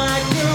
my girl.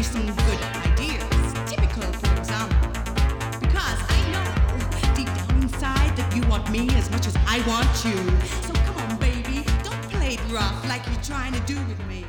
Some good ideas, typical for example. Because I know deep down inside that you want me as much as I want you. So come on, baby, don't play it rough like you're trying to do with me.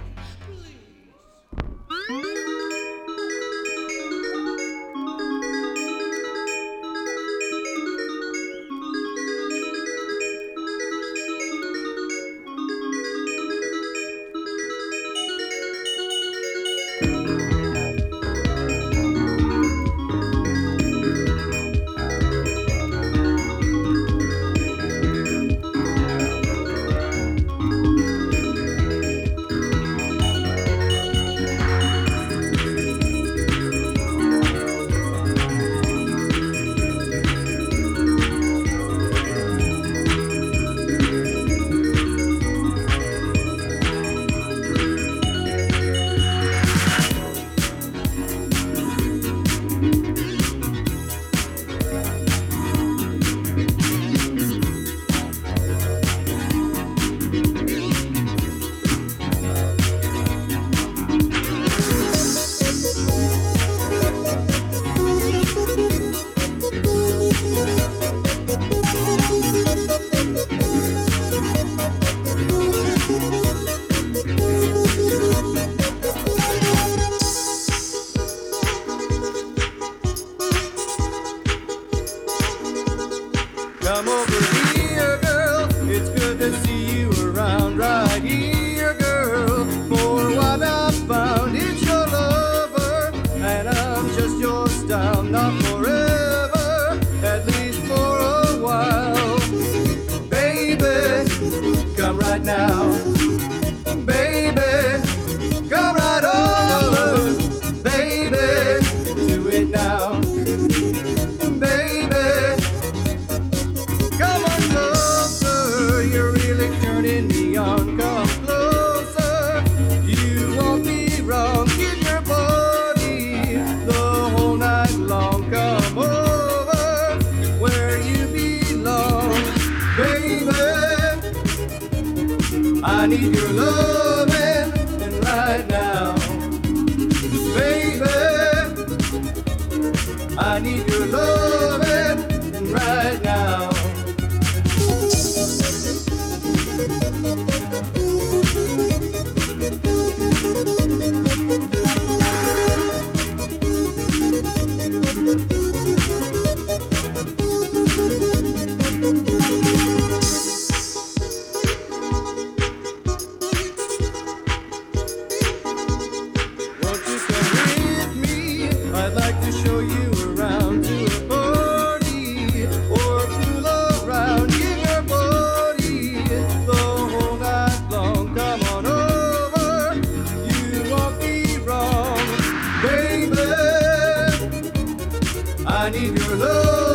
I need your love.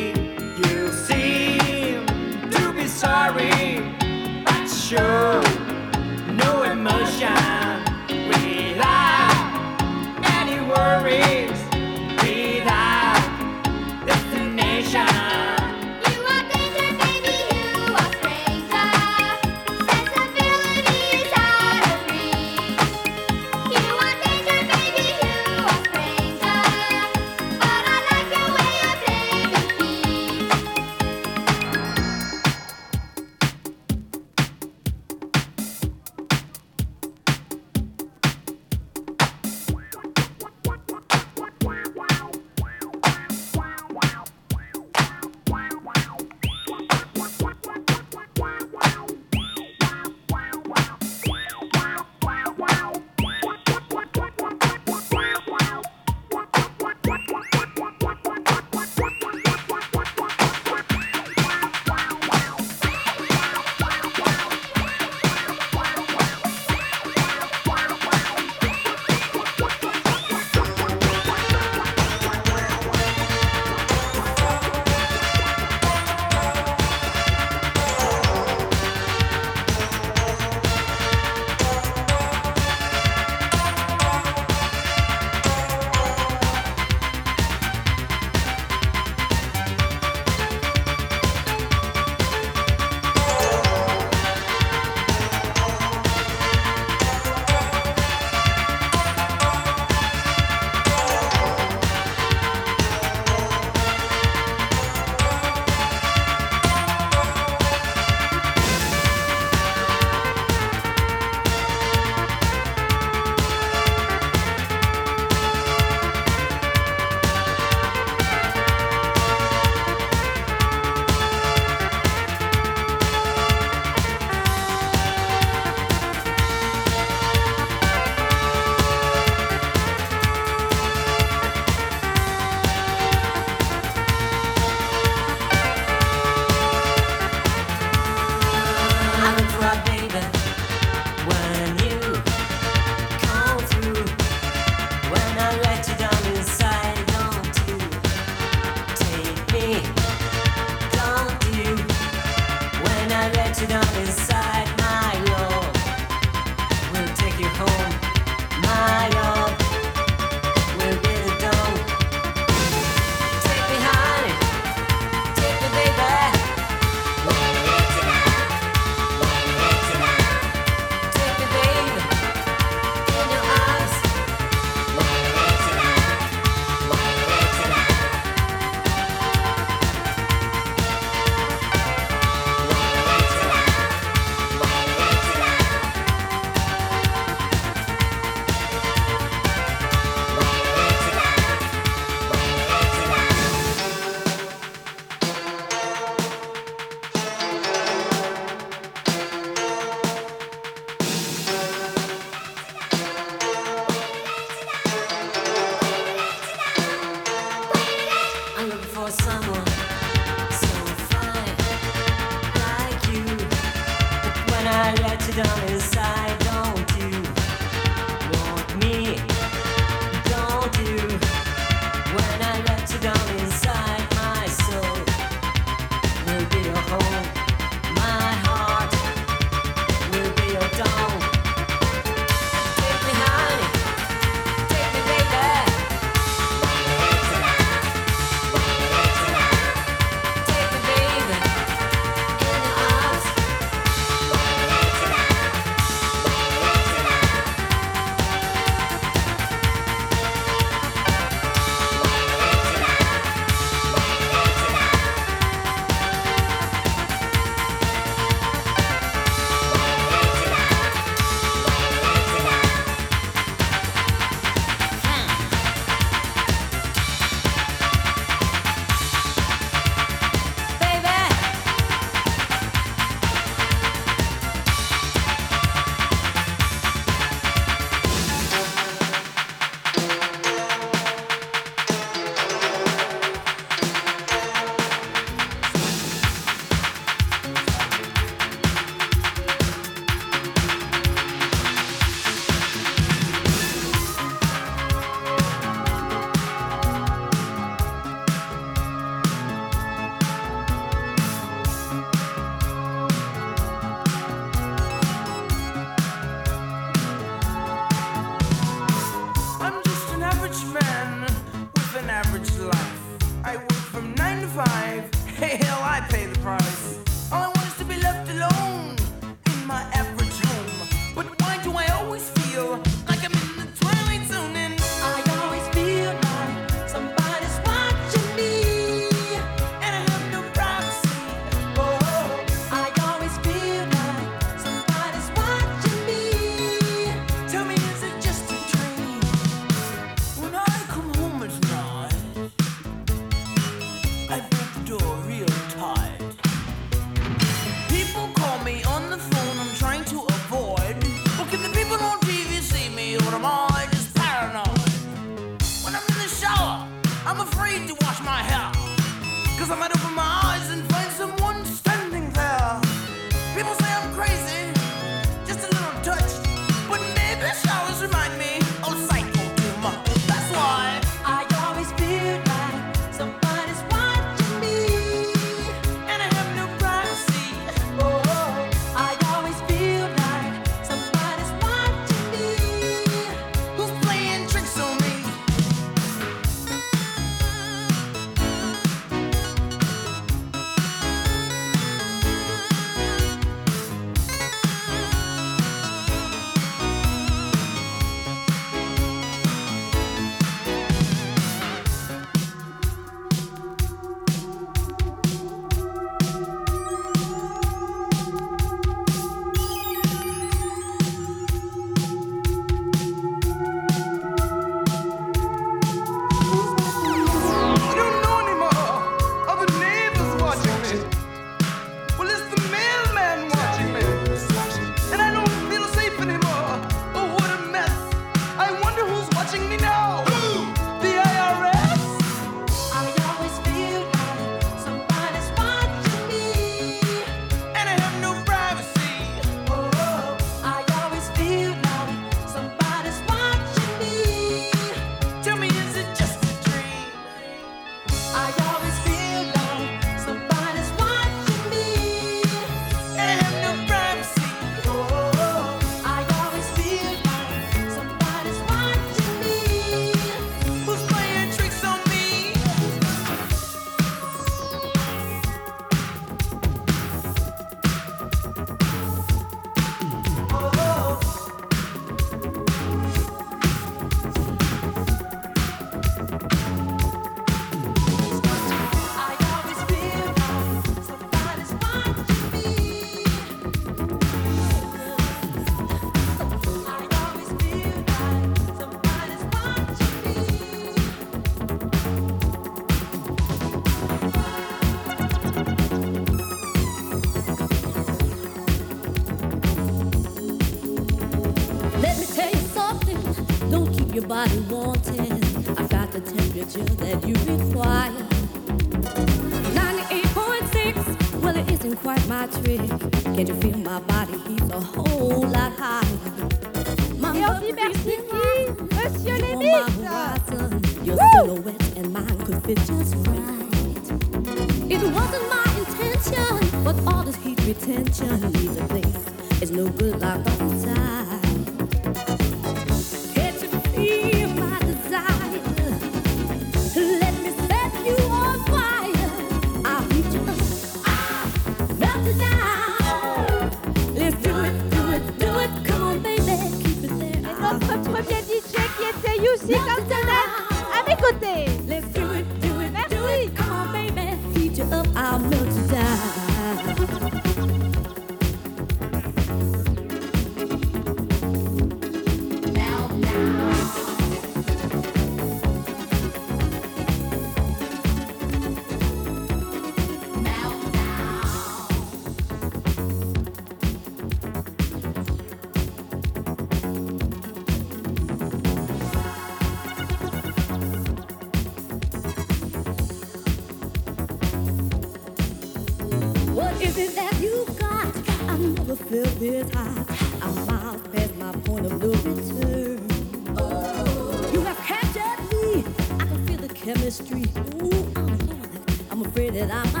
da.